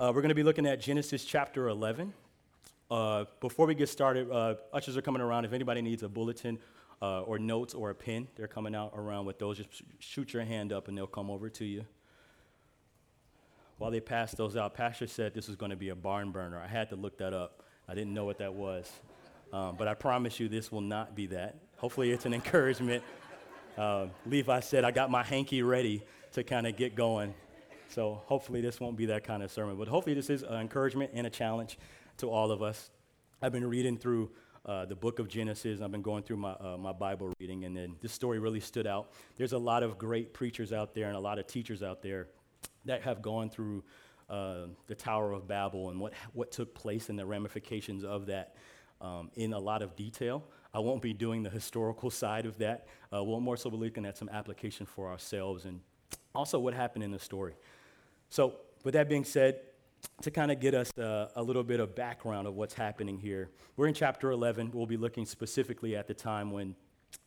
Uh, we're going to be looking at Genesis chapter 11. Uh, before we get started, uh, ushers are coming around. If anybody needs a bulletin uh, or notes or a pen, they're coming out around with those. Just shoot your hand up and they'll come over to you. While they pass those out, Pastor said this was going to be a barn burner. I had to look that up. I didn't know what that was. Um, but I promise you, this will not be that. Hopefully, it's an encouragement. Uh, Levi said, I got my hanky ready to kind of get going. So hopefully, this won't be that kind of sermon. But hopefully, this is an encouragement and a challenge to all of us. I've been reading through uh, the book of Genesis. I've been going through my, uh, my Bible reading, and then this story really stood out. There's a lot of great preachers out there and a lot of teachers out there that have gone through uh, the Tower of Babel and what, what took place and the ramifications of that um, in a lot of detail. I won't be doing the historical side of that. Uh, we'll more so be looking at some application for ourselves and also what happened in the story. So, with that being said, to kind of get us uh, a little bit of background of what's happening here, we're in chapter 11. We'll be looking specifically at the time when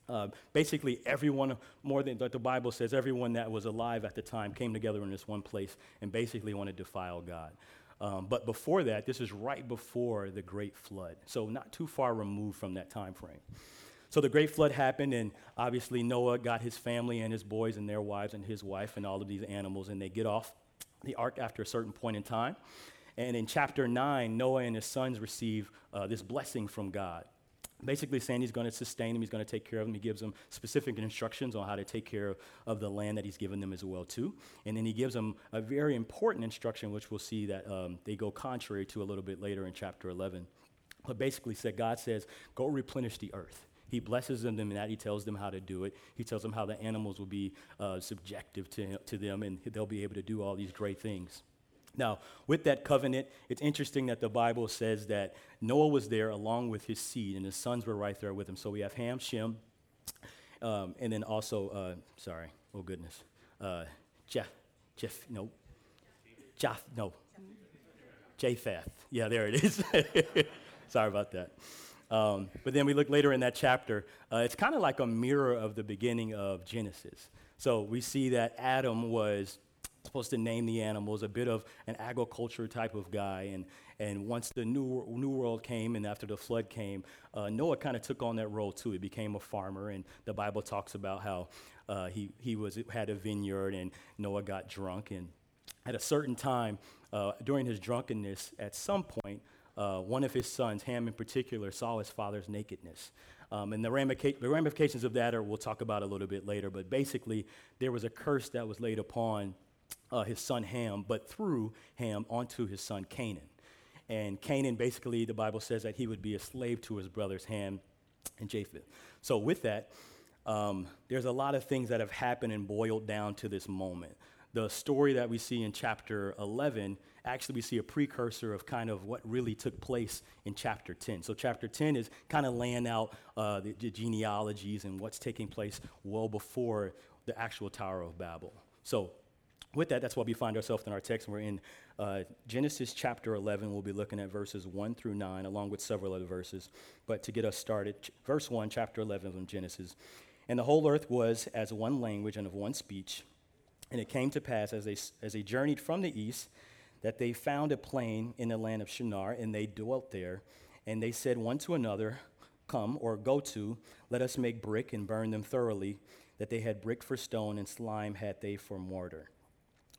uh, basically everyone, more than the Bible says, everyone that was alive at the time came together in this one place and basically wanted to defile God. Um, but before that, this is right before the great flood, so not too far removed from that time frame. So the great flood happened, and obviously Noah got his family and his boys and their wives and his wife and all of these animals, and they get off the ark after a certain point in time. And in chapter 9, Noah and his sons receive uh, this blessing from God basically saying he's going to sustain them, he's going to take care of them. He gives them specific instructions on how to take care of, of the land that he's given them as well too. And then he gives them a very important instruction, which we'll see that um, they go contrary to a little bit later in chapter 11. But basically said, God says, go replenish the earth. He blesses them in that. He tells them how to do it. He tells them how the animals will be uh, subjective to, to them and they'll be able to do all these great things. Now, with that covenant, it's interesting that the Bible says that Noah was there along with his seed, and his sons were right there with him. So we have Ham, Shem, um, and then also, uh, sorry, oh goodness, uh, Jeff, Jeff, no, Jeff, no, Japheth. Yeah, there it is. sorry about that. Um, but then we look later in that chapter, uh, it's kind of like a mirror of the beginning of Genesis. So we see that Adam was supposed to name the animals, a bit of an agriculture type of guy. And, and once the new, new world came and after the flood came, uh, Noah kind of took on that role too. He became a farmer, and the Bible talks about how uh, he, he was, had a vineyard and Noah got drunk. And at a certain time, uh, during his drunkenness, at some point, uh, one of his sons, Ham in particular, saw his father's nakedness. Um, and the, ramific- the ramifications of that are, we'll talk about a little bit later, but basically, there was a curse that was laid upon uh, his son Ham, but through Ham onto his son Canaan. And Canaan, basically, the Bible says that he would be a slave to his brothers Ham and Japheth. So, with that, um, there's a lot of things that have happened and boiled down to this moment. The story that we see in chapter 11, actually, we see a precursor of kind of what really took place in chapter 10. So, chapter 10 is kind of laying out uh, the, the genealogies and what's taking place well before the actual Tower of Babel. So, with that, that's why we find ourselves in our text. We're in uh, Genesis chapter 11. We'll be looking at verses 1 through 9, along with several other verses. But to get us started, ch- verse 1, chapter 11 of Genesis. And the whole earth was as one language and of one speech. And it came to pass as they, as they journeyed from the east that they found a plain in the land of Shinar, and they dwelt there. And they said one to another, Come or go to, let us make brick and burn them thoroughly, that they had brick for stone and slime had they for mortar.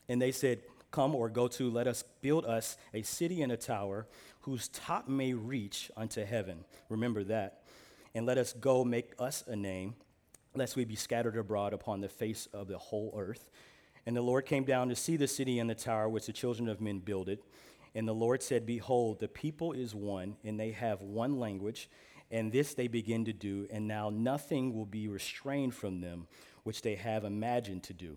And they said, Come or go to, let us build us a city and a tower whose top may reach unto heaven. Remember that. And let us go make us a name, lest we be scattered abroad upon the face of the whole earth. And the Lord came down to see the city and the tower which the children of men builded. And the Lord said, Behold, the people is one, and they have one language, and this they begin to do, and now nothing will be restrained from them which they have imagined to do.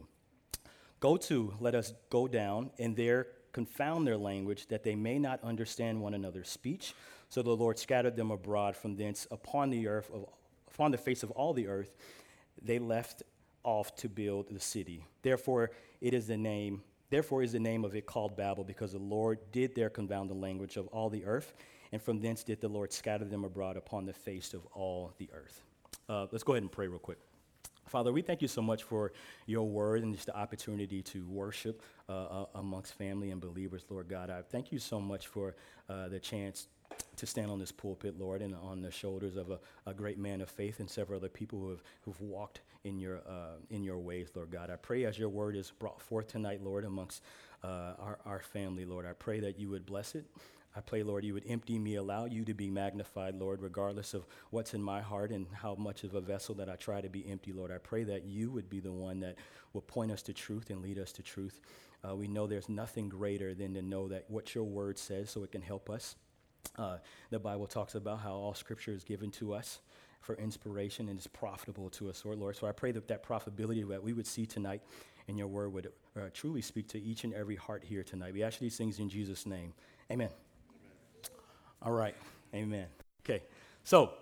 Go to, let us go down, and there confound their language, that they may not understand one another's speech. So the Lord scattered them abroad from thence upon the earth, of, upon the face of all the earth. They left off to build the city. Therefore, it is the name. Therefore is the name of it called Babel, because the Lord did there confound the language of all the earth, and from thence did the Lord scatter them abroad upon the face of all the earth. Uh, let's go ahead and pray real quick. Father, we thank you so much for your word and just the opportunity to worship uh, uh, amongst family and believers, Lord God. I thank you so much for uh, the chance to stand on this pulpit, Lord, and on the shoulders of a, a, great man of faith and several other people who have who've walked in your uh, in your ways, Lord God. I pray as your word is brought forth tonight, Lord, amongst uh, our, our family, Lord. I pray that you would bless it. I pray, Lord, you would empty me, allow you to be magnified, Lord, regardless of what's in my heart and how much of a vessel that I try to be empty, Lord. I pray that you would be the one that will point us to truth and lead us to truth. Uh, we know there's nothing greater than to know that what your word says so it can help us. Uh, the Bible talks about how all scripture is given to us for inspiration and is profitable to us, Lord. So I pray that that profitability that we would see tonight in your word would uh, truly speak to each and every heart here tonight. We ask these things in Jesus' name. Amen. All right. Amen. Okay. So,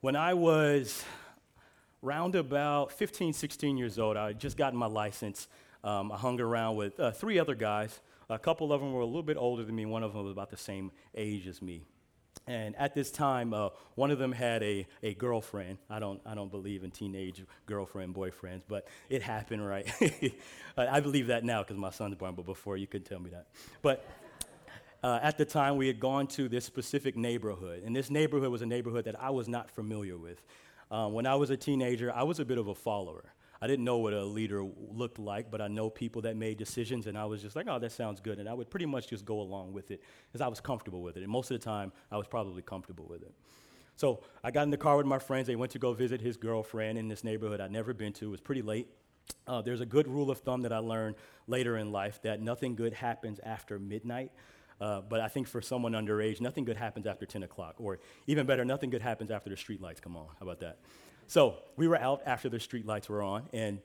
when I was round about 15, 16 years old, I had just gotten my license. Um, I hung around with uh, three other guys. A couple of them were a little bit older than me. One of them was about the same age as me. And at this time, uh, one of them had a, a girlfriend. I don't, I don't believe in teenage girlfriend, boyfriends, but it happened, right? I believe that now because my son's born, but before you couldn't tell me that. But uh, at the time, we had gone to this specific neighborhood. And this neighborhood was a neighborhood that I was not familiar with. Um, when I was a teenager, I was a bit of a follower. I didn't know what a leader looked like, but I know people that made decisions, and I was just like, oh, that sounds good. And I would pretty much just go along with it because I was comfortable with it. And most of the time, I was probably comfortable with it. So I got in the car with my friends. They went to go visit his girlfriend in this neighborhood I'd never been to. It was pretty late. Uh, there's a good rule of thumb that I learned later in life that nothing good happens after midnight. Uh, but I think for someone underage, nothing good happens after 10 o'clock. Or even better, nothing good happens after the street lights come on. How about that? So we were out after the street lights were on. And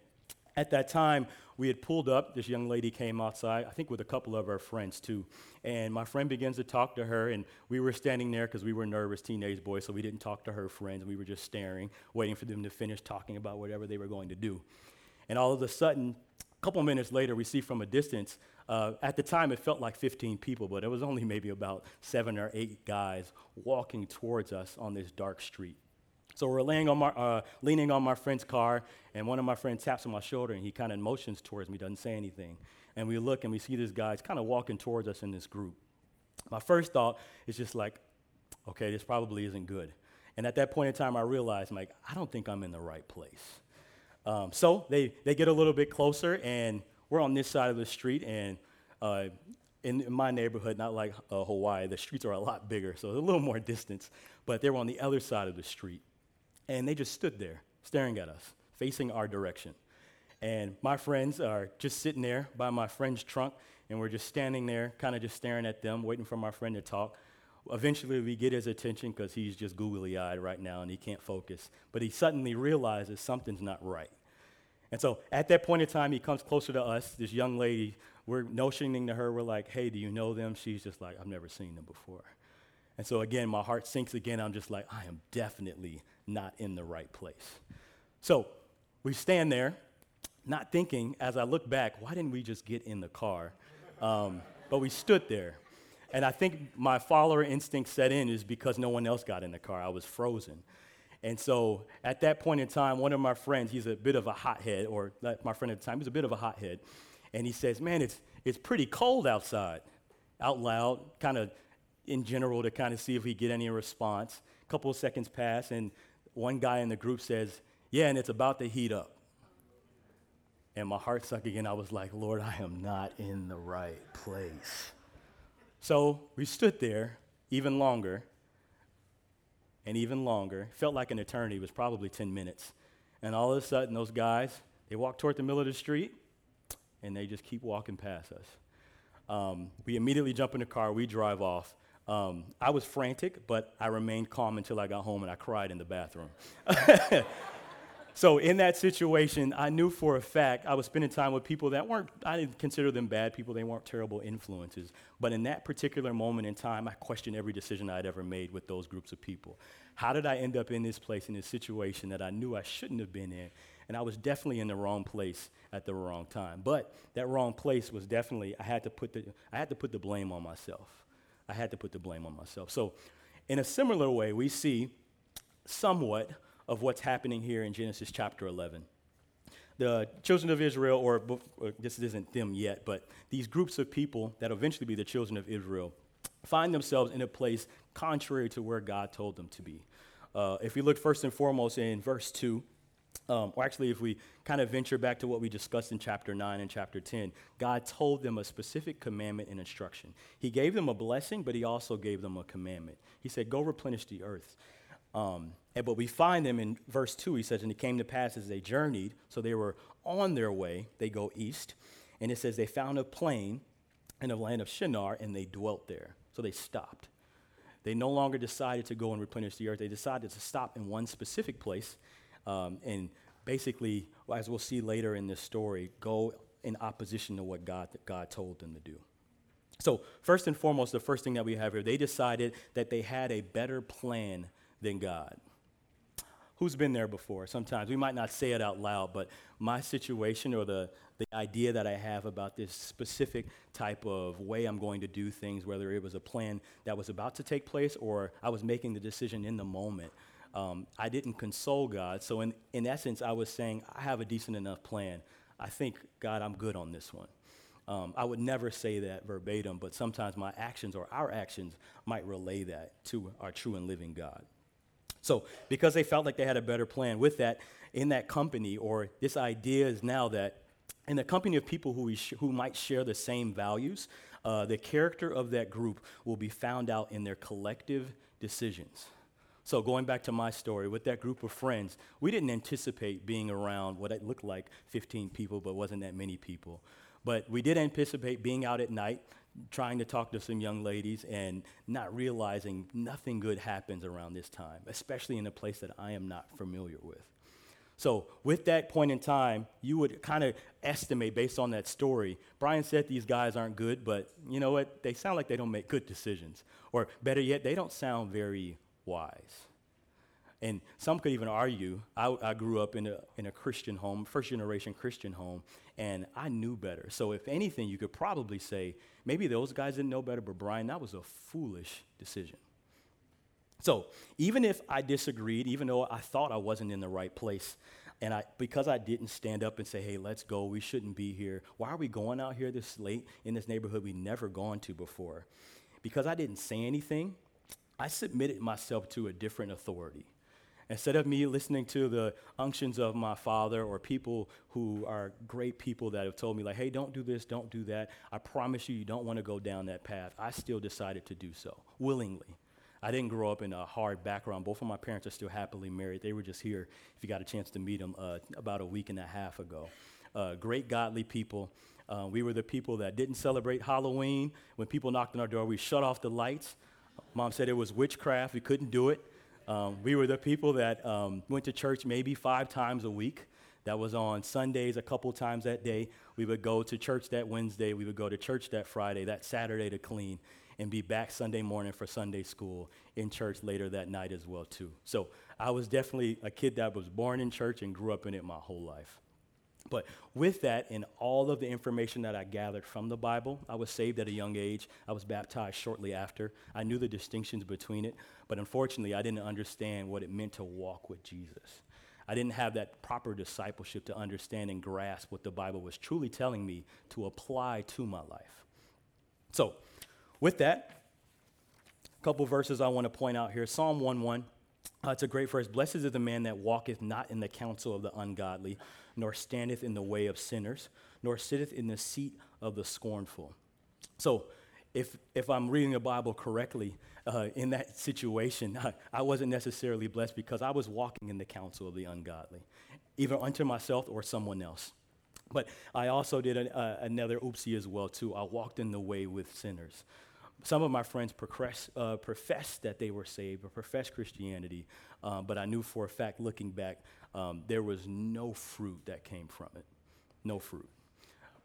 at that time, we had pulled up. This young lady came outside, I think with a couple of our friends too. And my friend begins to talk to her. And we were standing there because we were nervous teenage boys, so we didn't talk to her friends. We were just staring, waiting for them to finish talking about whatever they were going to do. And all of a sudden, a couple minutes later, we see from a distance uh, at the time, it felt like 15 people, but it was only maybe about seven or eight guys walking towards us on this dark street. So we're laying on my, uh, leaning on my friend's car, and one of my friends taps on my shoulder, and he kind of motions towards me, doesn't say anything. And we look, and we see this guys kind of walking towards us in this group. My first thought is just like, okay, this probably isn't good. And at that point in time, I realized, I'm like, I don't think I'm in the right place. Um, so they, they get a little bit closer, and we're on this side of the street, and uh, in, in, my neighborhood, not like uh, Hawaii, the streets are a lot bigger, so a little more distance. But they were on the other side of the street, and they just stood there staring at us, facing our direction. And my friends are just sitting there by my friend's trunk, and we're just standing there, kind of just staring at them, waiting for my friend to talk. Eventually, we get his attention because he's just googly eyed right now and he can't focus. But he suddenly realizes something's not right. And so at that point in time, he comes closer to us, this young lady. We're notioning to her, we're like, hey, do you know them? She's just like, I've never seen them before. And so again, my heart sinks again. I'm just like, I am definitely not in the right place. So we stand there, not thinking, as I look back, why didn't we just get in the car? Um, but we stood there. And I think my follower instinct set in is because no one else got in the car. I was frozen. And so at that point in time, one of my friends, he's a bit of a hothead, or my friend at the time, he's a bit of a hothead. And he says, Man, it's, it's pretty cold outside, out loud, kind of in general to kind of see if we get any response. A couple of seconds pass, and one guy in the group says, Yeah, and it's about to heat up. And my heart sunk again. I was like, Lord, I am not in the right place. So we stood there even longer and even longer. Felt like an eternity. It was probably 10 minutes. And all of a sudden, those guys, they walk toward the middle of the street, and they just keep walking past us. Um, we immediately jump in the car. We drive off. Um, I was frantic, but I remained calm until I got home, and I cried in the bathroom. So in that situation, I knew for a fact I was spending time with people that weren't, I didn't consider them bad people, they weren't terrible influences. But in that particular moment in time, I questioned every decision I'd ever made with those groups of people. How did I end up in this place, in this situation that I knew I shouldn't have been in? And I was definitely in the wrong place at the wrong time. But that wrong place was definitely, I had to put the, I had to put the blame on myself. I had to put the blame on myself. So in a similar way, we see somewhat of what's happening here in Genesis chapter 11. the children of Israel, or, or this isn't them yet, but these groups of people that eventually be the children of Israel, find themselves in a place contrary to where God told them to be. Uh, if we look first and foremost in verse 2, um, or actually, if we kind of venture back to what we discussed in chapter 9 and chapter 10, God told them a specific commandment and instruction. He gave them a blessing, but He also gave them a commandment. He said, Go replenish the earth. Um, and, but we find them in verse 2, he says, And it came to pass as they journeyed, so they were on their way, they go east. And it says, They found a plain in the land of Shinar, and they dwelt there. So they stopped. They no longer decided to go and replenish the earth. They decided to stop in one specific place um, and basically, as we'll see later in this story, go in opposition to what God, God told them to do. So, first and foremost, the first thing that we have here, they decided that they had a better plan than God. Who's been there before? Sometimes we might not say it out loud, but my situation or the, the idea that I have about this specific type of way I'm going to do things, whether it was a plan that was about to take place or I was making the decision in the moment, um, I didn't console God. So, in, in essence, I was saying, I have a decent enough plan. I think, God, I'm good on this one. Um, I would never say that verbatim, but sometimes my actions or our actions might relay that to our true and living God. So, because they felt like they had a better plan with that, in that company, or this idea is now that in the company of people who, sh- who might share the same values, uh, the character of that group will be found out in their collective decisions. So, going back to my story, with that group of friends, we didn't anticipate being around what it looked like 15 people, but wasn't that many people. But we did anticipate being out at night, trying to talk to some young ladies, and not realizing nothing good happens around this time, especially in a place that I am not familiar with. So, with that point in time, you would kind of estimate based on that story. Brian said these guys aren't good, but you know what? They sound like they don't make good decisions. Or better yet, they don't sound very wise. And some could even argue, I, I, grew up in a, in a Christian home, first generation Christian home, and I knew better. So, if anything, you could probably say, maybe those guys didn't know better, but Brian, that was a foolish decision. So, even if I disagreed, even though I thought I wasn't in the right place, and I, because I didn't stand up and say, hey, let's go, we shouldn't be here. Why are we going out here this late in this neighborhood we've never gone to before? Because I didn't say anything, I submitted myself to a different authority. Instead of me listening to the unctions of my father or people who are great people that have told me, like, hey, don't do this, don't do that, I promise you, you don't want to go down that path, I still decided to do so willingly. I didn't grow up in a hard background. Both of my parents are still happily married. They were just here, if you got a chance to meet them, uh, about a week and a half ago. Uh, great godly people. Uh, we were the people that didn't celebrate Halloween. When people knocked on our door, we shut off the lights. Mom said it was witchcraft. We couldn't do it. Um, we were the people that um, went to church maybe five times a week. That was on Sundays, a couple times that day. We would go to church that Wednesday. We would go to church that Friday, that Saturday to clean, and be back Sunday morning for Sunday school in church later that night as well too. So I was definitely a kid that was born in church and grew up in it my whole life. But with that and all of the information that I gathered from the Bible, I was saved at a young age. I was baptized shortly after. I knew the distinctions between it, but unfortunately, I didn't understand what it meant to walk with Jesus. I didn't have that proper discipleship to understand and grasp what the Bible was truly telling me to apply to my life. So, with that, a couple verses I want to point out here Psalm 1 1. Uh, it's a great verse. Blessed is the man that walketh not in the counsel of the ungodly, nor standeth in the way of sinners, nor sitteth in the seat of the scornful. So, if, if I'm reading the Bible correctly, uh, in that situation, I, I wasn't necessarily blessed because I was walking in the counsel of the ungodly, either unto myself or someone else. But I also did a, uh, another oopsie as well, too. I walked in the way with sinners. Some of my friends profess, uh, professed that they were saved or professed Christianity, uh, but I knew for a fact, looking back, um, there was no fruit that came from it. No fruit.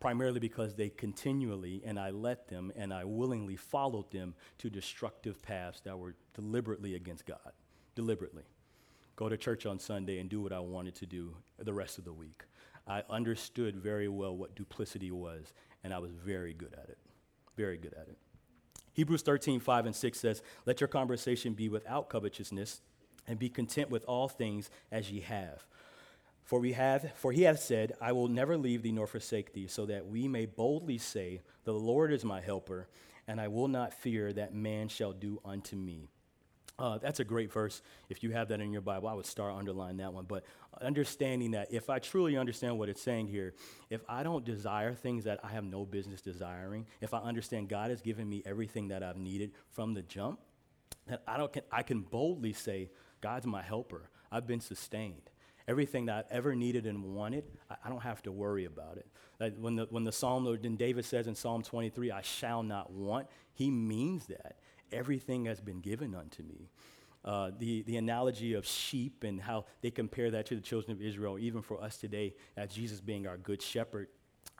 Primarily because they continually, and I let them, and I willingly followed them to destructive paths that were deliberately against God. Deliberately. Go to church on Sunday and do what I wanted to do the rest of the week. I understood very well what duplicity was, and I was very good at it. Very good at it. Hebrews 13, 5 and 6 says, Let your conversation be without covetousness, and be content with all things as ye have. For we have, for he hath said, I will never leave thee nor forsake thee, so that we may boldly say, The Lord is my helper, and I will not fear that man shall do unto me. Uh, that's a great verse. If you have that in your Bible, I would start underline that one. But understanding that if I truly understand what it's saying here, if I don't desire things that I have no business desiring, if I understand God has given me everything that I've needed from the jump, that I, don't, I can boldly say, God's my helper. I've been sustained everything that I've ever needed and wanted, I, I don't have to worry about it. When the, when the Psalm, when David says in Psalm 23, I shall not want, he means that. Everything has been given unto me. Uh, the, the analogy of sheep and how they compare that to the children of Israel, even for us today, as Jesus being our good shepherd.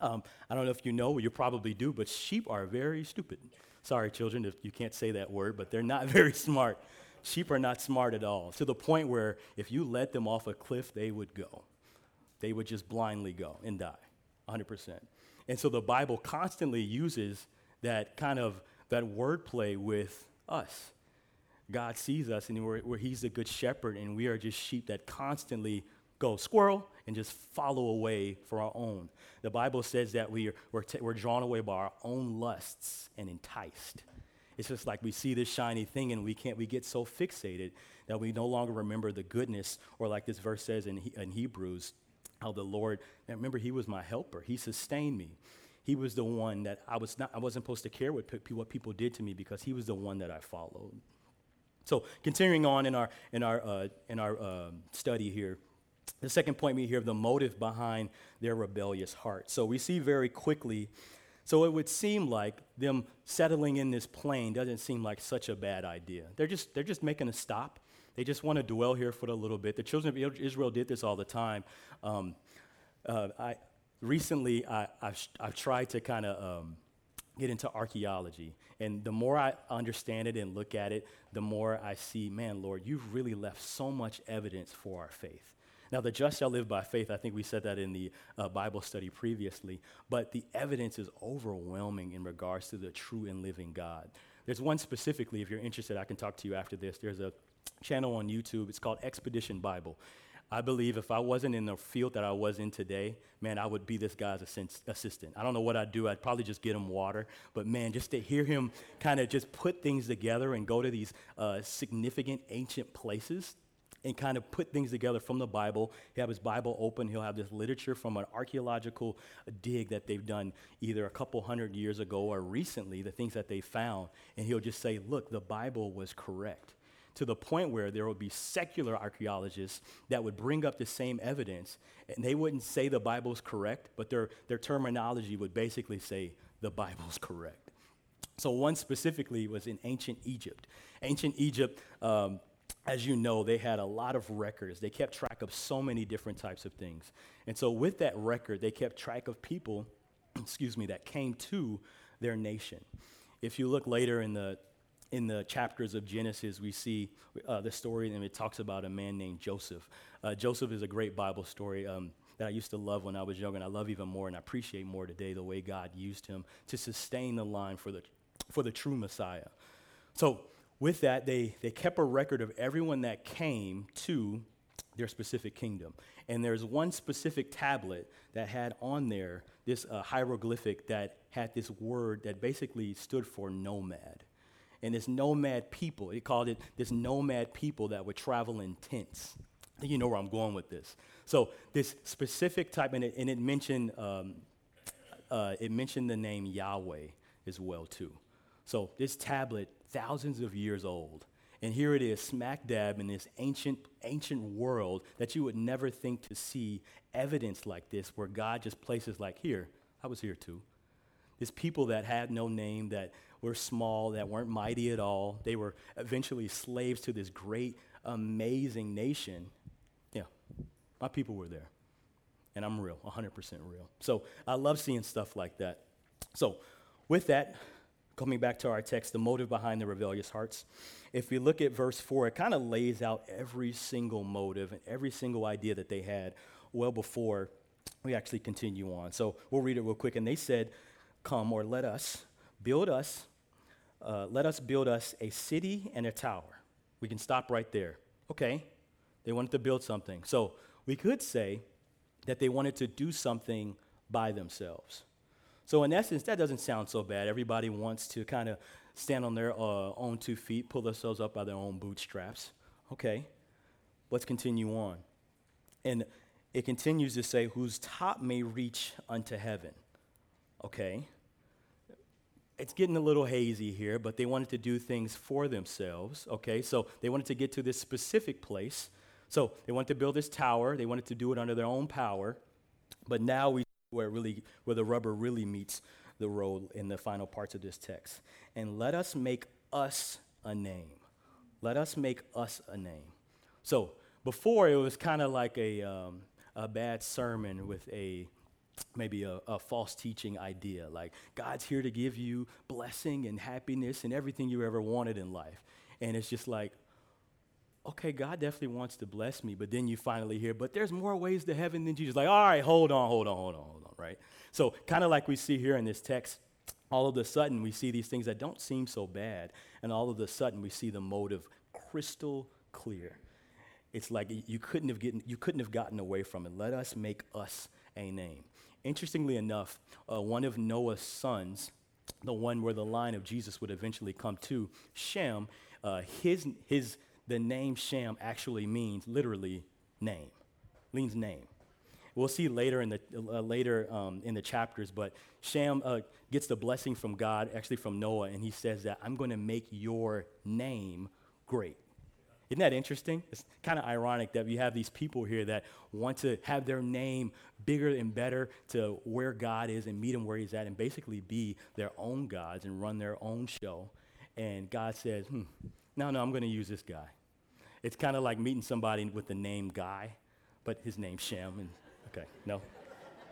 Um, I don't know if you know, you probably do, but sheep are very stupid. Sorry, children, if you can't say that word, but they're not very smart. Sheep are not smart at all, to the point where if you let them off a cliff, they would go. They would just blindly go and die, 100%. And so the Bible constantly uses that kind of that wordplay with us. God sees us and we're, we're, He's a good shepherd, and we are just sheep that constantly go squirrel and just follow away for our own. The Bible says that we are, we're, t- we're drawn away by our own lusts and enticed. It's just like we see this shiny thing and we can't, we get so fixated that we no longer remember the goodness, or like this verse says in, in Hebrews, how the Lord, remember, He was my helper. He sustained me. He was the one that I was not, I wasn't supposed to care what, what people did to me because He was the one that I followed. So continuing on in our, in our, uh, in our uh, study here, the second point we hear of the motive behind their rebellious heart. So we see very quickly so it would seem like them settling in this plain doesn't seem like such a bad idea. They're just, they're just making a stop. They just want to dwell here for a little bit. The children of Israel did this all the time. Um, uh, I, recently, I, have I've tried to kind of um, get into archaeology. And the more I understand it and look at it, the more I see, man, Lord, you've really left so much evidence for our faith. Now, the just shall live by faith. I think we said that in the uh, Bible study previously. But the evidence is overwhelming in regards to the true and living God. There's one specifically, if you're interested, I can talk to you after this. There's a channel on YouTube. It's called Expedition Bible. I believe if I wasn't in the field that I was in today, man, I would be this guy's assistant. I don't know what I'd do. I'd probably just get him water. But man, just to hear him kind of just put things together and go to these uh, significant ancient places and kind of put things together from the Bible. He'll have his Bible open. He'll have this literature from an archaeological dig that they've done either a couple hundred years ago or recently, the things that they found. And he'll just say, look, the Bible was correct. To the point where there would be secular archaeologists that would bring up the same evidence, and they wouldn't say the Bible's correct, but their, their terminology would basically say the Bible's correct. So, one specifically was in ancient Egypt. Ancient Egypt, um, as you know, they had a lot of records. They kept track of so many different types of things. And so, with that record, they kept track of people, excuse me, that came to their nation. If you look later in the in the chapters of Genesis, we see uh, the story, and it talks about a man named Joseph. Uh, Joseph is a great Bible story um, that I used to love when I was young, and I love even more, and I appreciate more today the way God used him to sustain the line for the, for the true Messiah. So, with that, they, they kept a record of everyone that came to their specific kingdom. And there's one specific tablet that had on there this uh, hieroglyphic that had this word that basically stood for nomad. And this nomad people, he called it this nomad people that would travel in tents. You know where I'm going with this. So this specific type, and it, and it mentioned um, uh, it mentioned the name Yahweh as well too. So this tablet thousands of years old. And here it is, smack dab in this ancient, ancient world that you would never think to see evidence like this, where God just places like, here, I was here too. These people that had no name, that were small, that weren't mighty at all, they were eventually slaves to this great, amazing nation. Yeah, my people were there. And I'm real, 100% real. So I love seeing stuff like that. So, with that, Coming back to our text, the motive behind the rebellious hearts. If we look at verse 4, it kind of lays out every single motive and every single idea that they had well before we actually continue on. So we'll read it real quick. And they said, Come, or let us build us, uh, let us build us a city and a tower. We can stop right there. Okay, they wanted to build something. So we could say, that they wanted to do something by themselves. So, in essence, that doesn't sound so bad. Everybody wants to kind of stand on their uh, own two feet, pull themselves up by their own bootstraps. Okay, let's continue on. And it continues to say, whose top may reach unto heaven. Okay, it's getting a little hazy here, but they wanted to do things for themselves. Okay, so they wanted to get to this specific place. So they wanted to build this tower, they wanted to do it under their own power. But now we where really where the rubber really meets the road in the final parts of this text. And let us make us a name. Let us make us a name. So before it was kind of like a, um, a bad sermon with a maybe a, a, false teaching idea like god's here to give you blessing and happiness and everything you ever wanted in life and it's just like okay god definitely wants to bless me but then you finally hear but there's more ways to heaven than jesus like all right hold on hold on hold on hold on right? So, kind of like we see here in this text, all of a sudden we see these things that don't seem so bad, and all of a sudden we see the motive crystal clear. It's like you couldn't have, getting, you couldn't have gotten away from it. Let us make us a name. Interestingly enough, uh, one of Noah's sons, the one where the line of Jesus would eventually come to, Shem, uh, his, his, the name Shem actually means literally name, means name. We'll see later in the, uh, later, um, in the chapters, but Shem uh, gets the blessing from God, actually from Noah, and he says that I'm going to make your name great. Isn't that interesting? It's kind of ironic that we have these people here that want to have their name bigger and better to where God is and meet him where he's at and basically be their own gods and run their own show. And God says, hmm, no, no, I'm going to use this guy. It's kind of like meeting somebody with the name Guy, but his name's Shem. And Okay, no?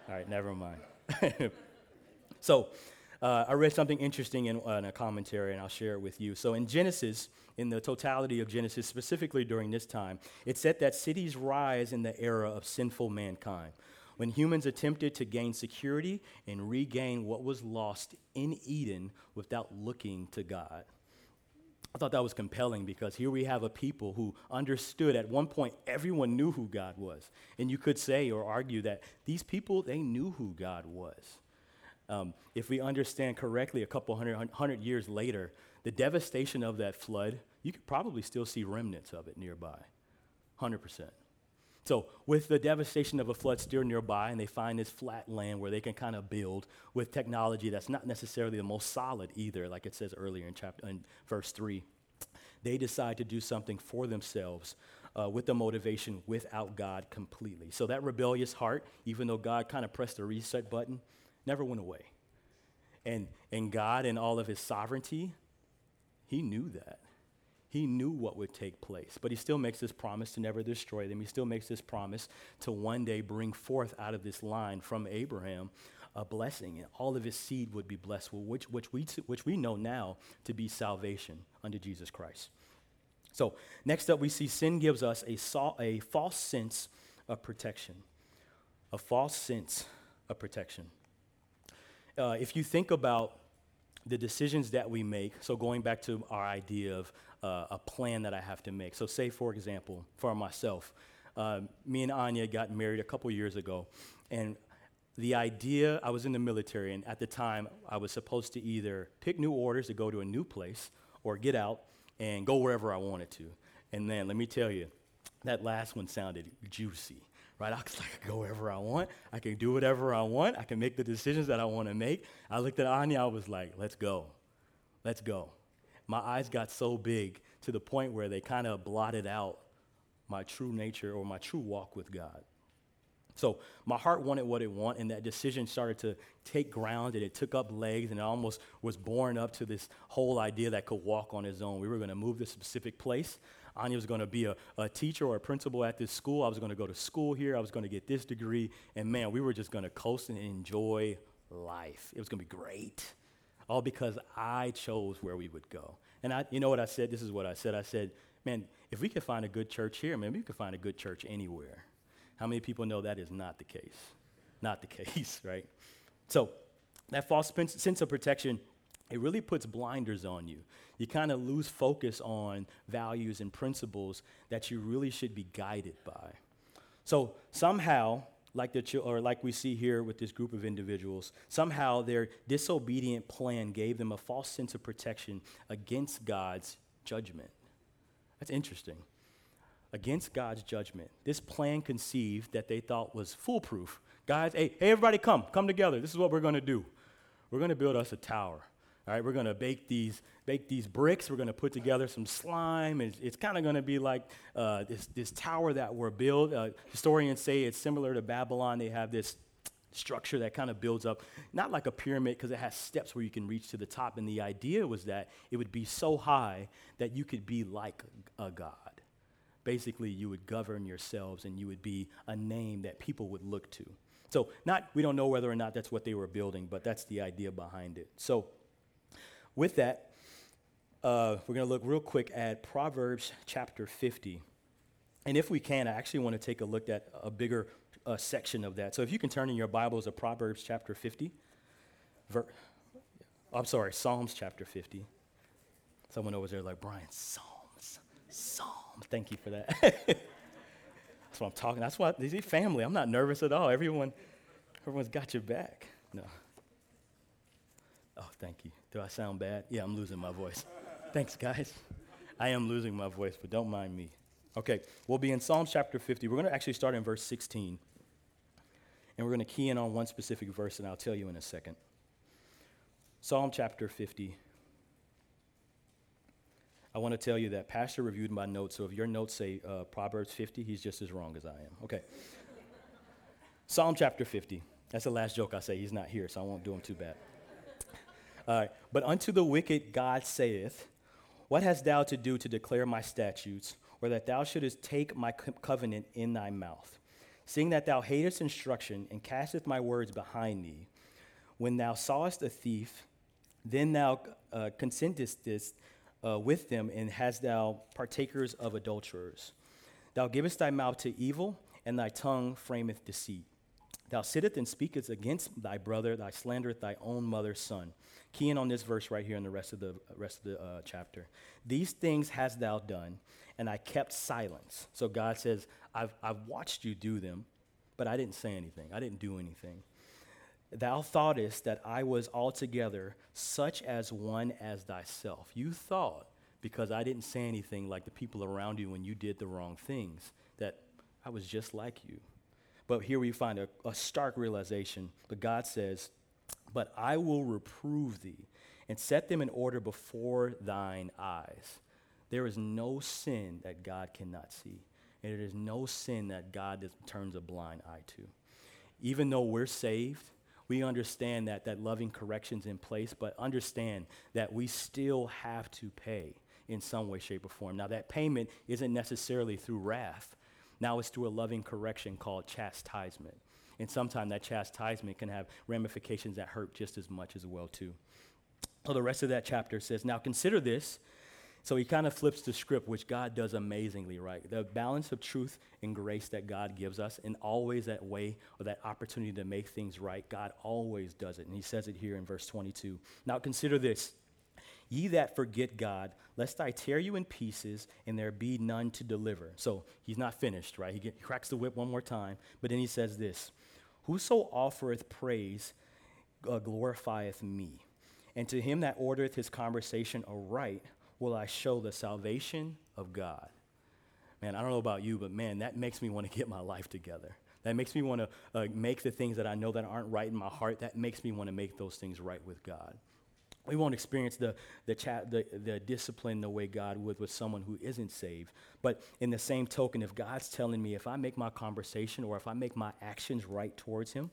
All right, never mind. so, uh, I read something interesting in, uh, in, a commentary, and I'll share it with you. So, in Genesis, in the totality of Genesis, specifically during this time, it said that cities rise in the era of sinful mankind, when humans attempted to gain security and regain what was lost in Eden without looking to God. I thought that was compelling because here we have a people who understood at one point everyone knew who God was. And you could say or argue that these people, they knew who God was. Um, if we understand correctly, a couple hundred, hundred years later, the devastation of that flood, you could probably still see remnants of it nearby. 100%. So, with the devastation of a flood still nearby, and they find this flat land where they can kind of build with technology that's not necessarily the most solid either, like it says earlier in chapter in verse three, they decide to do something for themselves uh, with the motivation without God completely. So that rebellious heart, even though God kind of pressed the reset button, never went away. And and God, in all of His sovereignty, He knew that. He knew what would take place, but he still makes this promise to never destroy them. He still makes this promise to one day bring forth out of this line from Abraham a blessing, and all of his seed would be blessed, which, which, we, which we know now to be salvation under Jesus Christ. So, next up, we see sin gives us a, a false sense of protection. A false sense of protection. Uh, if you think about the decisions that we make, so going back to our idea of uh, a plan that I have to make. So, say, for example, for myself, uh, me and Anya got married a couple years ago, and the idea I was in the military, and at the time, I was supposed to either pick new orders to go to a new place or get out and go wherever I wanted to. And then, let me tell you, that last one sounded juicy right? I was like, I can go wherever I want. I can do whatever I want. I can make the decisions that I want to make. I looked at Anya, I was like, let's go. Let's go. My eyes got so big to the point where they kind of blotted out my true nature or my true walk with God. So my heart wanted what it wanted, and that decision started to take ground, and it took up legs, and it almost was born up to this whole idea that could walk on its own. We were going to move to a specific place. Anya was going to be a, a teacher or a principal at this school. I was going to go to school here. I was going to get this degree. And man, we were just going to coast and enjoy life. It was going to be great. All because I chose where we would go. And I, you know what I said? This is what I said. I said, man, if we could find a good church here, man, we could find a good church anywhere. How many people know that is not the case? Not the case, right? So, that false sense of protection it really puts blinders on you. You kind of lose focus on values and principles that you really should be guided by. So somehow, like the or like we see here with this group of individuals, somehow their disobedient plan gave them a false sense of protection against God's judgment. That's interesting. Against God's judgment. This plan conceived that they thought was foolproof. Guys, hey, hey, everybody, come, come together. This is what we're going to do. We're going to build us a tower. All right, we're going to bake these, bake these bricks. We're going to put together some slime. It's, it's kind of going to be like uh, this, this tower that we're built. Uh, historians say it's similar to Babylon. They have this structure that kind of builds up, not like a pyramid because it has steps where you can reach to the top. And the idea was that it would be so high that you could be like a god. Basically, you would govern yourselves and you would be a name that people would look to. So, not, we don't know whether or not that's what they were building, but that's the idea behind it. So, with that, uh, we're going to look real quick at Proverbs chapter 50. And if we can, I actually want to take a look at a bigger uh, section of that. So if you can turn in your Bibles to Proverbs chapter 50. Ver- I'm sorry, Psalms chapter 50. Someone over there like, Brian, Psalms, Psalms. Thank you for that. That's what I'm talking. That's why these family. I'm not nervous at all. Everyone, everyone's got your back. No. Thank you. Do I sound bad? Yeah, I'm losing my voice. Thanks, guys. I am losing my voice, but don't mind me. Okay, we'll be in Psalms chapter 50. We're going to actually start in verse 16. And we're going to key in on one specific verse, and I'll tell you in a second. Psalm chapter 50. I want to tell you that Pastor reviewed my notes, so if your notes say uh, Proverbs 50, he's just as wrong as I am. Okay. Psalm chapter 50. That's the last joke I say. He's not here, so I won't do him too bad. But unto the wicked God saith, What hast thou to do to declare my statutes, or that thou shouldest take my co- covenant in thy mouth? Seeing that thou hatest instruction, and casteth my words behind thee, when thou sawest a thief, then thou uh, consentest this, uh, with them, and hast thou partakers of adulterers. Thou givest thy mouth to evil, and thy tongue frameth deceit. Thou sittest and speakest against thy brother, thy slandereth thy own mother's son. Key in on this verse right here in the rest of the rest of the uh, chapter. These things hast thou done, and I kept silence. So God says, I've, I've watched you do them, but I didn't say anything. I didn't do anything. Thou thoughtest that I was altogether such as one as thyself. You thought, because I didn't say anything like the people around you when you did the wrong things, that I was just like you. But here we find a, a stark realization. But God says, But I will reprove thee and set them in order before thine eyes. There is no sin that God cannot see, and there is no sin that God turns a blind eye to. Even though we're saved, we understand that that loving correction's in place, but understand that we still have to pay in some way, shape, or form. Now, that payment isn't necessarily through wrath. Now it's through a loving correction called chastisement. And sometimes that chastisement can have ramifications that hurt just as much as well, too. So the rest of that chapter says, Now consider this. So he kind of flips the script, which God does amazingly, right? The balance of truth and grace that God gives us, and always that way or that opportunity to make things right, God always does it. And he says it here in verse 22. Now consider this. Ye that forget God, lest I tear you in pieces and there be none to deliver. So he's not finished, right? He, get, he cracks the whip one more time, but then he says this Whoso offereth praise uh, glorifieth me. And to him that ordereth his conversation aright will I show the salvation of God. Man, I don't know about you, but man, that makes me want to get my life together. That makes me want to uh, make the things that I know that aren't right in my heart, that makes me want to make those things right with God. We won't experience the, the, chat, the, the discipline the way God would with someone who isn't saved. But in the same token, if God's telling me if I make my conversation or if I make my actions right towards Him,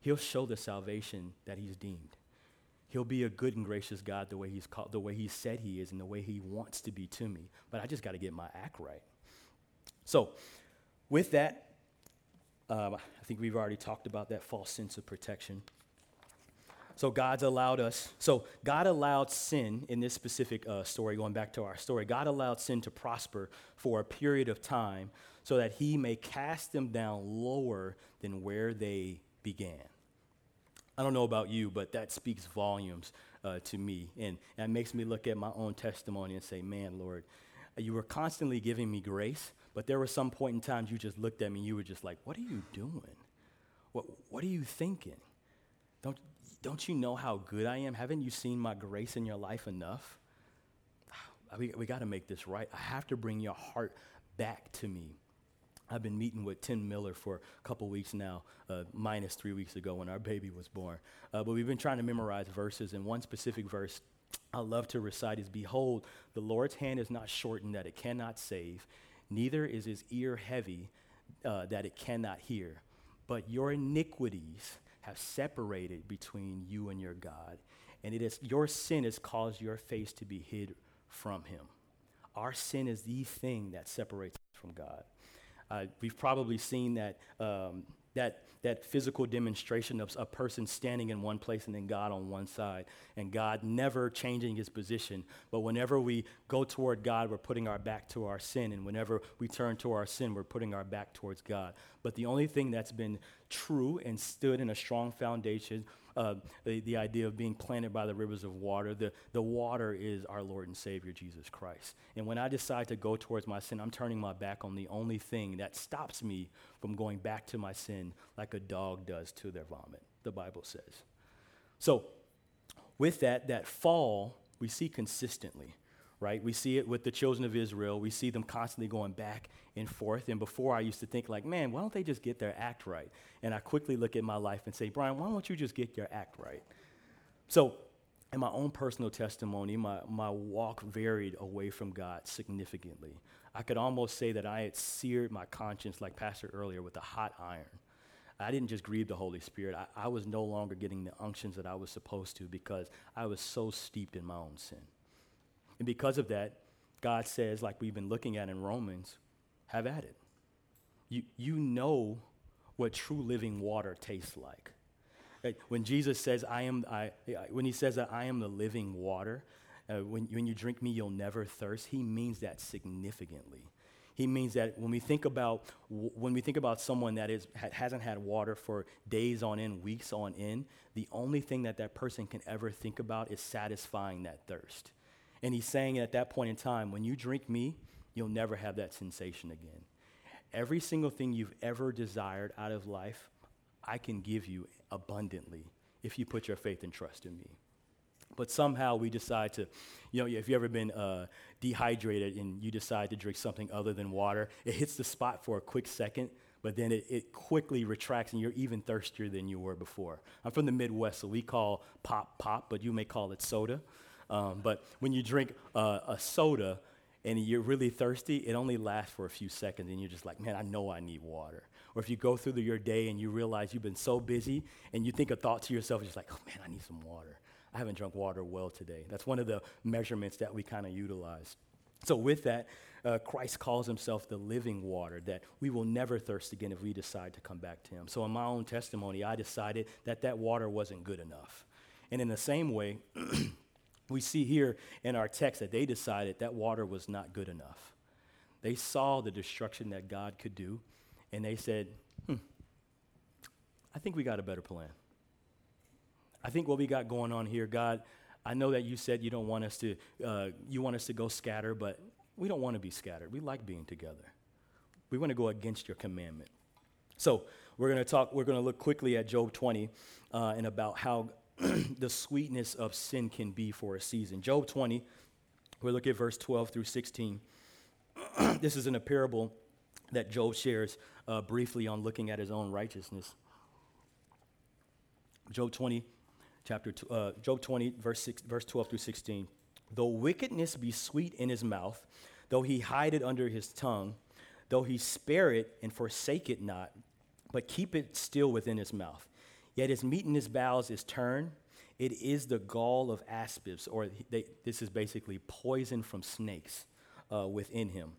He'll show the salvation that He's deemed. He'll be a good and gracious God the way He's called, the way He said He is, and the way He wants to be to me. But I just got to get my act right. So, with that, um, I think we've already talked about that false sense of protection. So God's allowed us, so God allowed sin in this specific uh, story, going back to our story, God allowed sin to prosper for a period of time so that he may cast them down lower than where they began. I don't know about you, but that speaks volumes uh, to me. And that makes me look at my own testimony and say, man, Lord, you were constantly giving me grace, but there were some point in times you just looked at me and you were just like, what are you doing? What, what are you thinking? Don't, don't you know how good I am? Haven't you seen my grace in your life enough? We, we got to make this right. I have to bring your heart back to me. I've been meeting with Tim Miller for a couple weeks now, uh, minus three weeks ago when our baby was born. Uh, but we've been trying to memorize verses, and one specific verse I love to recite is Behold, the Lord's hand is not shortened that it cannot save, neither is his ear heavy uh, that it cannot hear. But your iniquities have separated between you and your God, and it is your sin has caused your face to be hid from him. Our sin is the thing that separates us from God. Uh, we've probably seen that, um, that, that physical demonstration of a person standing in one place and then God on one side, and God never changing his position. But whenever we go toward God, we're putting our back to our sin, and whenever we turn to our sin, we're putting our back towards God. But the only thing that's been true and stood in a strong foundation uh, the, the idea of being planted by the rivers of water. The, the water is our Lord and Savior, Jesus Christ. And when I decide to go towards my sin, I'm turning my back on the only thing that stops me from going back to my sin like a dog does to their vomit, the Bible says. So, with that, that fall we see consistently right? We see it with the children of Israel. We see them constantly going back and forth. And before I used to think like, man, why don't they just get their act right? And I quickly look at my life and say, Brian, why don't you just get your act right? So in my own personal testimony, my, my walk varied away from God significantly. I could almost say that I had seared my conscience, like Pastor earlier, with a hot iron. I didn't just grieve the Holy Spirit. I, I was no longer getting the unctions that I was supposed to because I was so steeped in my own sin. And because of that, God says, like we've been looking at in Romans, have at it. You, you know what true living water tastes like. When Jesus says, I am, I, when he says that I am the living water, uh, when, when you drink me, you'll never thirst, he means that significantly. He means that when we think about when we think about someone that is ha- hasn't had water for days on end, weeks on end, the only thing that that person can ever think about is satisfying that thirst. And he's saying at that point in time, when you drink me, you'll never have that sensation again. Every single thing you've ever desired out of life, I can give you abundantly if you put your faith and trust in me. But somehow we decide to, you know, if you've ever been uh, dehydrated and you decide to drink something other than water, it hits the spot for a quick second, but then it, it quickly retracts and you're even thirstier than you were before. I'm from the Midwest, so we call pop pop, but you may call it soda. Um, but when you drink uh, a soda and you're really thirsty, it only lasts for a few seconds and you're just like, man, I know I need water. Or if you go through the, your day and you realize you've been so busy and you think a thought to yourself, just like, oh man, I need some water. I haven't drunk water well today. That's one of the measurements that we kind of utilize. So, with that, uh, Christ calls himself the living water, that we will never thirst again if we decide to come back to him. So, in my own testimony, I decided that that water wasn't good enough. And in the same way, we see here in our text that they decided that water was not good enough. They saw the destruction that God could do, and they said, hmm, I think we got a better plan. I think what we got going on here, God, I know that you said you don't want us to, uh, you want us to go scatter, but we don't want to be scattered. We like being together. We want to go against your commandment. So we're going to talk, we're going to look quickly at Job 20 uh, and about how the sweetness of sin can be for a season. Job 20, we look at verse 12 through 16. this is in a parable that Job shares uh, briefly on looking at his own righteousness. Job 20, chapter two, uh, Job 20, verse, six, verse 12 through 16. Though wickedness be sweet in his mouth, though he hide it under his tongue, though he spare it and forsake it not, but keep it still within his mouth. Yet his meat in his bowels is turned. It is the gall of aspids, or they, this is basically poison from snakes uh, within him.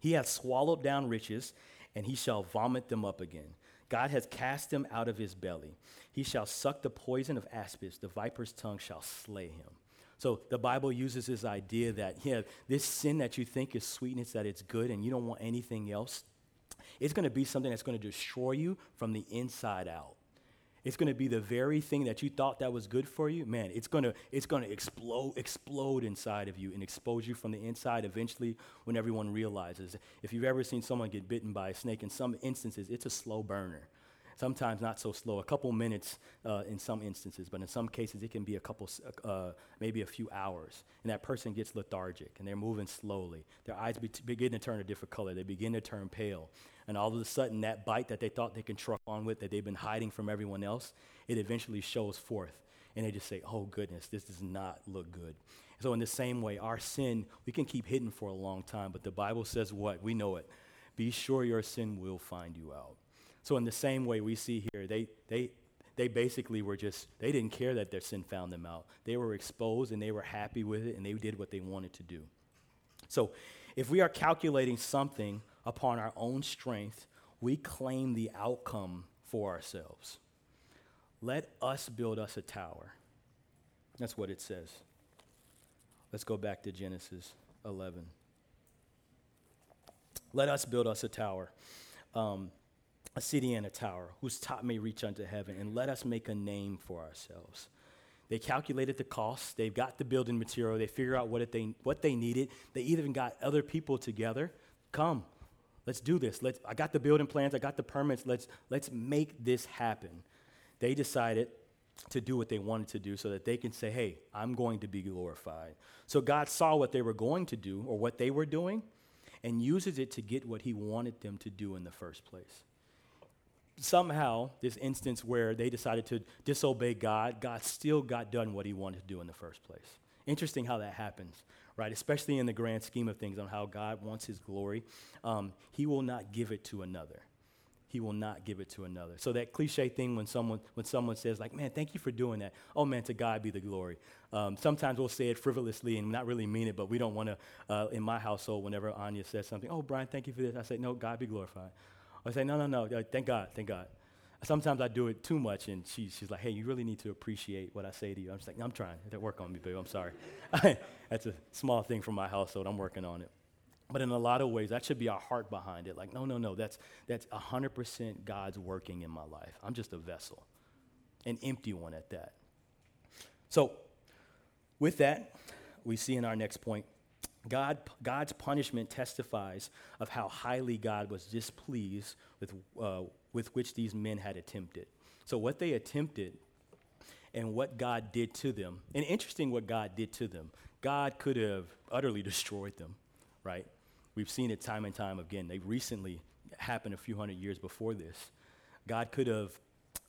He hath swallowed down riches, and he shall vomit them up again. God has cast them out of his belly. He shall suck the poison of aspids. The viper's tongue shall slay him. So the Bible uses this idea that yeah, this sin that you think is sweetness, that it's good, and you don't want anything else, it's going to be something that's going to destroy you from the inside out it's going to be the very thing that you thought that was good for you man it's going to it's going to explode explode inside of you and expose you from the inside eventually when everyone realizes. If you've ever seen someone get bitten by a snake in some instances it's a slow burner Sometimes not so slow, a couple minutes uh, in some instances, but in some cases it can be a couple, uh, maybe a few hours. And that person gets lethargic and they're moving slowly. Their eyes be- begin to turn a different color. They begin to turn pale. And all of a sudden, that bite that they thought they can truck on with, that they've been hiding from everyone else, it eventually shows forth. And they just say, oh, goodness, this does not look good. So, in the same way, our sin, we can keep hidden for a long time, but the Bible says what? We know it. Be sure your sin will find you out. So, in the same way, we see here, they, they, they basically were just, they didn't care that their sin found them out. They were exposed and they were happy with it and they did what they wanted to do. So, if we are calculating something upon our own strength, we claim the outcome for ourselves. Let us build us a tower. That's what it says. Let's go back to Genesis 11. Let us build us a tower. Um, a city and a tower, whose top may reach unto heaven, and let us make a name for ourselves. They calculated the cost. They've got the building material. They figure out what, they, what they needed. They even got other people together. Come, let's do this. Let's, I got the building plans. I got the permits. Let's, let's make this happen. They decided to do what they wanted to do so that they can say, hey, I'm going to be glorified. So God saw what they were going to do or what they were doing and uses it to get what he wanted them to do in the first place somehow, this instance where they decided to disobey God, God still got done what he wanted to do in the first place. Interesting how that happens, right? Especially in the grand scheme of things on how God wants his glory. Um, he will not give it to another. He will not give it to another. So that cliche thing when someone when someone says like, "Man, thank you for doing that." Oh man, to God be the glory. Um, sometimes we'll say it frivolously and not really mean it, but we don't want to. Uh, in my household, whenever Anya says something, "Oh Brian, thank you for this," I say, "No, God be glorified." I say, no, no, no, thank God, thank God. Sometimes I do it too much, and she, she's like, hey, you really need to appreciate what I say to you. I'm just like, I'm trying to work on me, babe. I'm sorry. That's a small thing from my household. I'm working on it. But in a lot of ways, that should be our heart behind it. Like, no, no, no, that's, that's 100% God's working in my life. I'm just a vessel, an empty one at that. So, with that, we see in our next point God, God's punishment testifies of how highly God was displeased with, uh, with which these men had attempted. So, what they attempted and what God did to them, and interesting what God did to them, God could have utterly destroyed them, right? We've seen it time and time again. They recently happened a few hundred years before this. God could have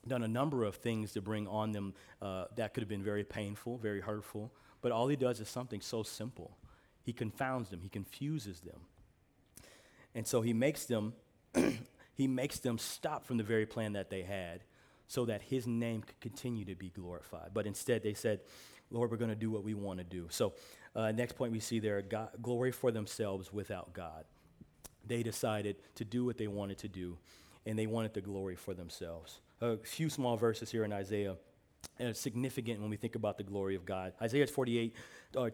done a number of things to bring on them uh, that could have been very painful, very hurtful, but all he does is something so simple he confounds them, he confuses them. And so he makes them he makes them stop from the very plan that they had so that his name could continue to be glorified. But instead they said, Lord, we're going to do what we want to do. So uh, next point we see there, God, glory for themselves without God. They decided to do what they wanted to do, and they wanted the glory for themselves. A few small verses here in Isaiah, and it's significant when we think about the glory of God. Isaiah 48, uh,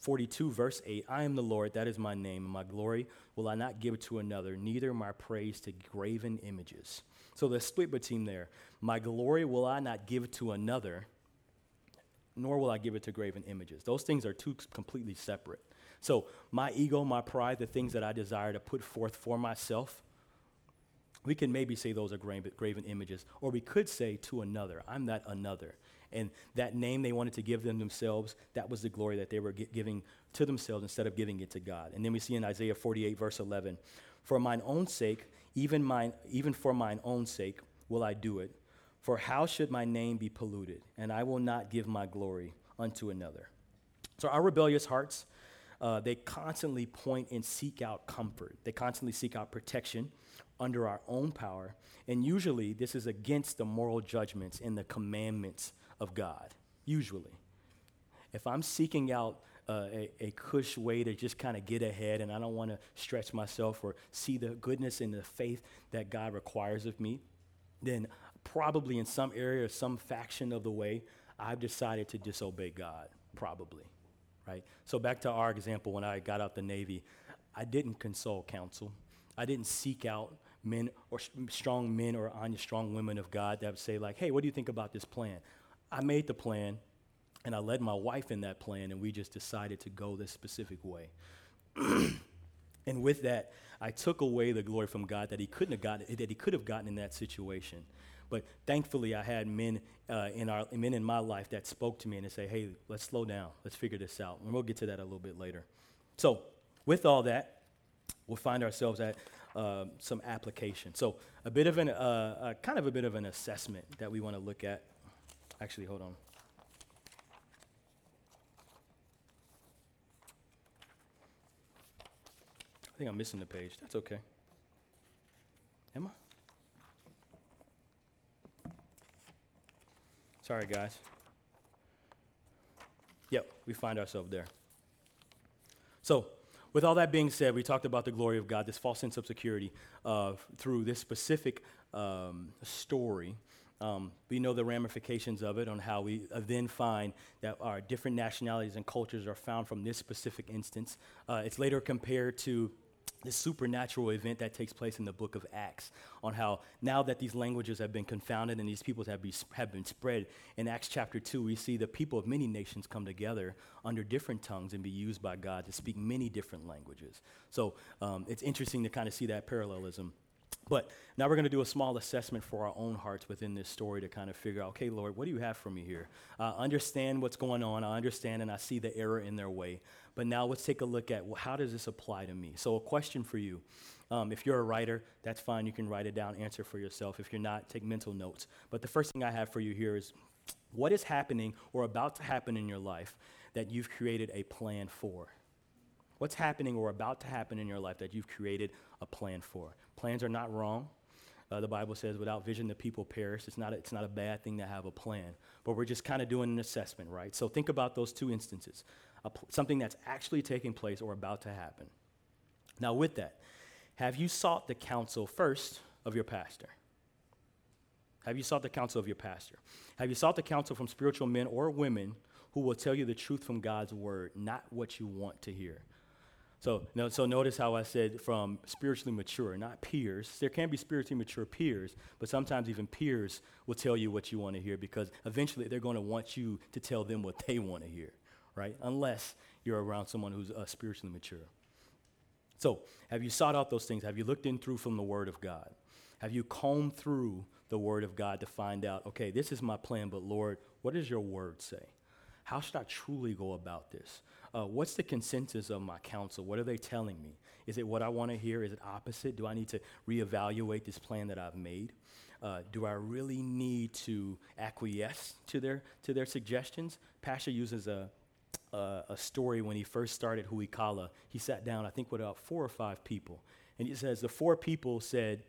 42, verse 8 I am the Lord, that is my name, and my glory will I not give to another, neither my praise to graven images. So the split between there. My glory will I not give to another, nor will I give it to graven images. Those things are two completely separate. So my ego, my pride, the things that I desire to put forth for myself, we can maybe say those are graven images, or we could say to another, I'm that another. And that name they wanted to give them themselves, that was the glory that they were giving to themselves instead of giving it to God. And then we see in Isaiah 48, verse 11, For mine own sake, even, mine, even for mine own sake, will I do it. For how should my name be polluted? And I will not give my glory unto another. So our rebellious hearts, uh, they constantly point and seek out comfort. They constantly seek out protection under our own power. And usually, this is against the moral judgments and the commandments of God, usually. If I'm seeking out uh, a, a cush way to just kind of get ahead and I don't want to stretch myself or see the goodness and the faith that God requires of me, then probably in some area or some faction of the way, I've decided to disobey God, probably, right? So back to our example when I got out the Navy, I didn't consult counsel. I didn't seek out men or strong men or strong women of God that would say like, hey, what do you think about this plan? I made the plan and I led my wife in that plan, and we just decided to go this specific way. and with that, I took away the glory from God that he couldn't have gotten, that he could have gotten in that situation. But thankfully, I had men uh, in our men in my life that spoke to me and they say, "Hey, let's slow down. Let's figure this out." And we'll get to that a little bit later. So, with all that, we'll find ourselves at uh, some application. So, a bit of an, uh, uh, kind of a bit of an assessment that we want to look at. Actually, hold on. I think I'm missing the page. That's okay. I? Sorry, guys. Yep, we find ourselves there. So, with all that being said, we talked about the glory of God, this false sense of security uh, through this specific um, story. Um, we know the ramifications of it on how we uh, then find that our different nationalities and cultures are found from this specific instance. Uh, it's later compared to this supernatural event that takes place in the book of Acts on how now that these languages have been confounded and these peoples have, be, have been spread, in Acts chapter 2, we see the people of many nations come together under different tongues and be used by God to speak many different languages. So um, it's interesting to kind of see that parallelism. But now we're going to do a small assessment for our own hearts within this story to kind of figure out, okay, Lord, what do you have for me here? I understand what's going on. I understand and I see the error in their way. But now let's take a look at well, how does this apply to me? So, a question for you. Um, if you're a writer, that's fine. You can write it down, answer for yourself. If you're not, take mental notes. But the first thing I have for you here is what is happening or about to happen in your life that you've created a plan for? What's happening or about to happen in your life that you've created a plan for? Plans are not wrong. Uh, the Bible says, without vision, the people perish. It's not, a, it's not a bad thing to have a plan. But we're just kind of doing an assessment, right? So think about those two instances pl- something that's actually taking place or about to happen. Now, with that, have you sought the counsel first of your pastor? Have you sought the counsel of your pastor? Have you sought the counsel from spiritual men or women who will tell you the truth from God's word, not what you want to hear? So, no, so notice how I said from spiritually mature, not peers. There can be spiritually mature peers, but sometimes even peers will tell you what you want to hear because eventually they're going to want you to tell them what they want to hear, right? Unless you're around someone who's uh, spiritually mature. So, have you sought out those things? Have you looked in through from the Word of God? Have you combed through the Word of God to find out, okay, this is my plan, but Lord, what does your Word say? How should I truly go about this? Uh, what's the consensus of my counsel? What are they telling me? Is it what I want to hear? Is it opposite? Do I need to reevaluate this plan that I've made? Uh, do I really need to acquiesce to their, to their suggestions? Pastor uses a, a, a story when he first started Huikala. He sat down, I think, with about four or five people. And he says the four people said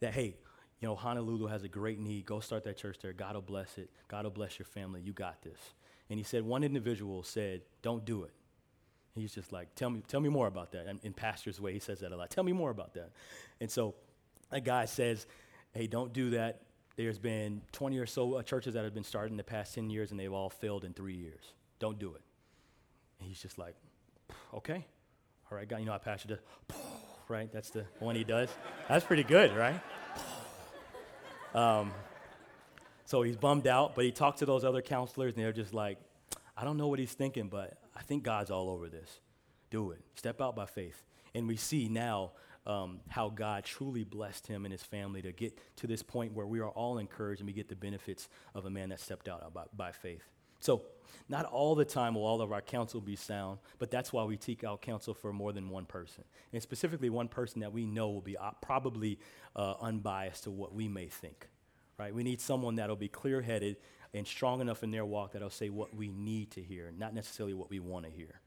that, hey, you know, Honolulu has a great need. Go start that church there. God will bless it. God will bless your family. You got this. And he said, one individual said, don't do it. He's just like, tell me, tell me more about that. And in pastor's way, he says that a lot. Tell me more about that. And so a guy says, hey, don't do that. There's been 20 or so uh, churches that have been started in the past 10 years, and they've all failed in three years. Don't do it. And he's just like, okay. All right, guy, you know how pastor does? Right? That's the one he does. That's pretty good, right? Um, so he's bummed out, but he talked to those other counselors, and they're just like, I don't know what he's thinking, but I think God's all over this. Do it. Step out by faith. And we see now um, how God truly blessed him and his family to get to this point where we are all encouraged and we get the benefits of a man that stepped out by, by faith. So, not all the time will all of our counsel be sound, but that's why we seek out counsel for more than one person. And specifically, one person that we know will be uh, probably uh, unbiased to what we may think right? We need someone that'll be clear headed and strong enough in their walk that'll say what we need to hear, not necessarily what we want to hear.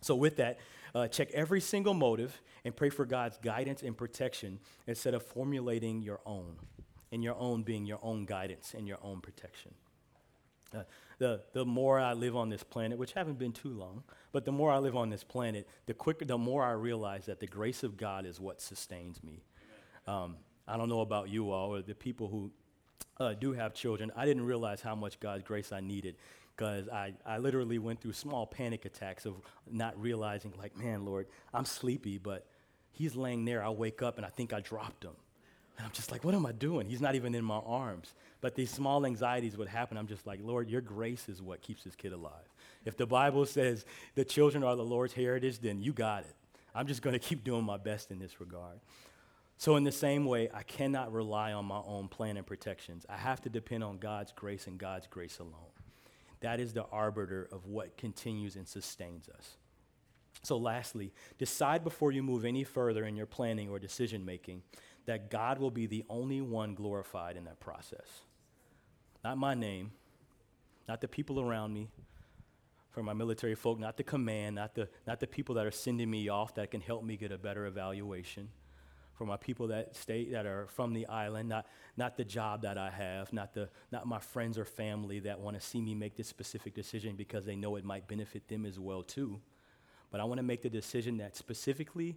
So, with that, uh, check every single motive and pray for God's guidance and protection instead of formulating your own, and your own being your own guidance and your own protection. Uh, the, the more I live on this planet, which haven't been too long, but the more I live on this planet, the quicker, the more I realize that the grace of God is what sustains me. Um, I don't know about you all or the people who uh, do have children. I didn't realize how much God's grace I needed because I, I literally went through small panic attacks of not realizing, like, man, Lord, I'm sleepy, but he's laying there. I wake up and I think I dropped him. And I'm just like, what am I doing? He's not even in my arms. But these small anxieties would happen. I'm just like, Lord, your grace is what keeps this kid alive. If the Bible says the children are the Lord's heritage, then you got it. I'm just going to keep doing my best in this regard. So, in the same way, I cannot rely on my own plan and protections. I have to depend on God's grace and God's grace alone. That is the arbiter of what continues and sustains us. So, lastly, decide before you move any further in your planning or decision making that God will be the only one glorified in that process. Not my name, not the people around me, for my military folk, not the command, not the, not the people that are sending me off that can help me get a better evaluation for my people that stay that are from the island, not, not the job that I have, not, the, not my friends or family that want to see me make this specific decision because they know it might benefit them as well too. But I want to make the decision that specifically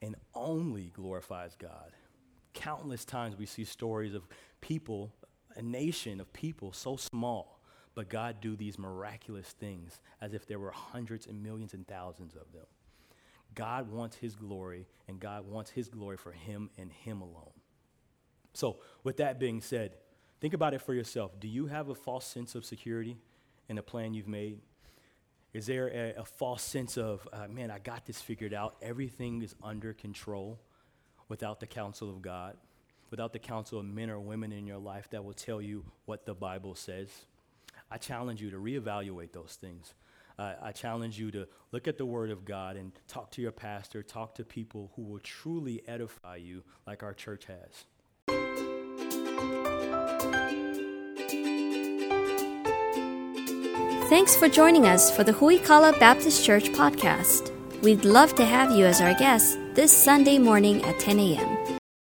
and only glorifies God. Countless times we see stories of people, a nation of people so small, but God do these miraculous things as if there were hundreds and millions and thousands of them. God wants his glory, and God wants his glory for him and him alone. So, with that being said, think about it for yourself. Do you have a false sense of security in the plan you've made? Is there a, a false sense of, uh, man, I got this figured out, everything is under control without the counsel of God, without the counsel of men or women in your life that will tell you what the Bible says? I challenge you to reevaluate those things uh, I challenge you to look at the Word of God and talk to your pastor, talk to people who will truly edify you like our church has. Thanks for joining us for the Huikala Baptist Church podcast. We'd love to have you as our guest this Sunday morning at 10 a.m.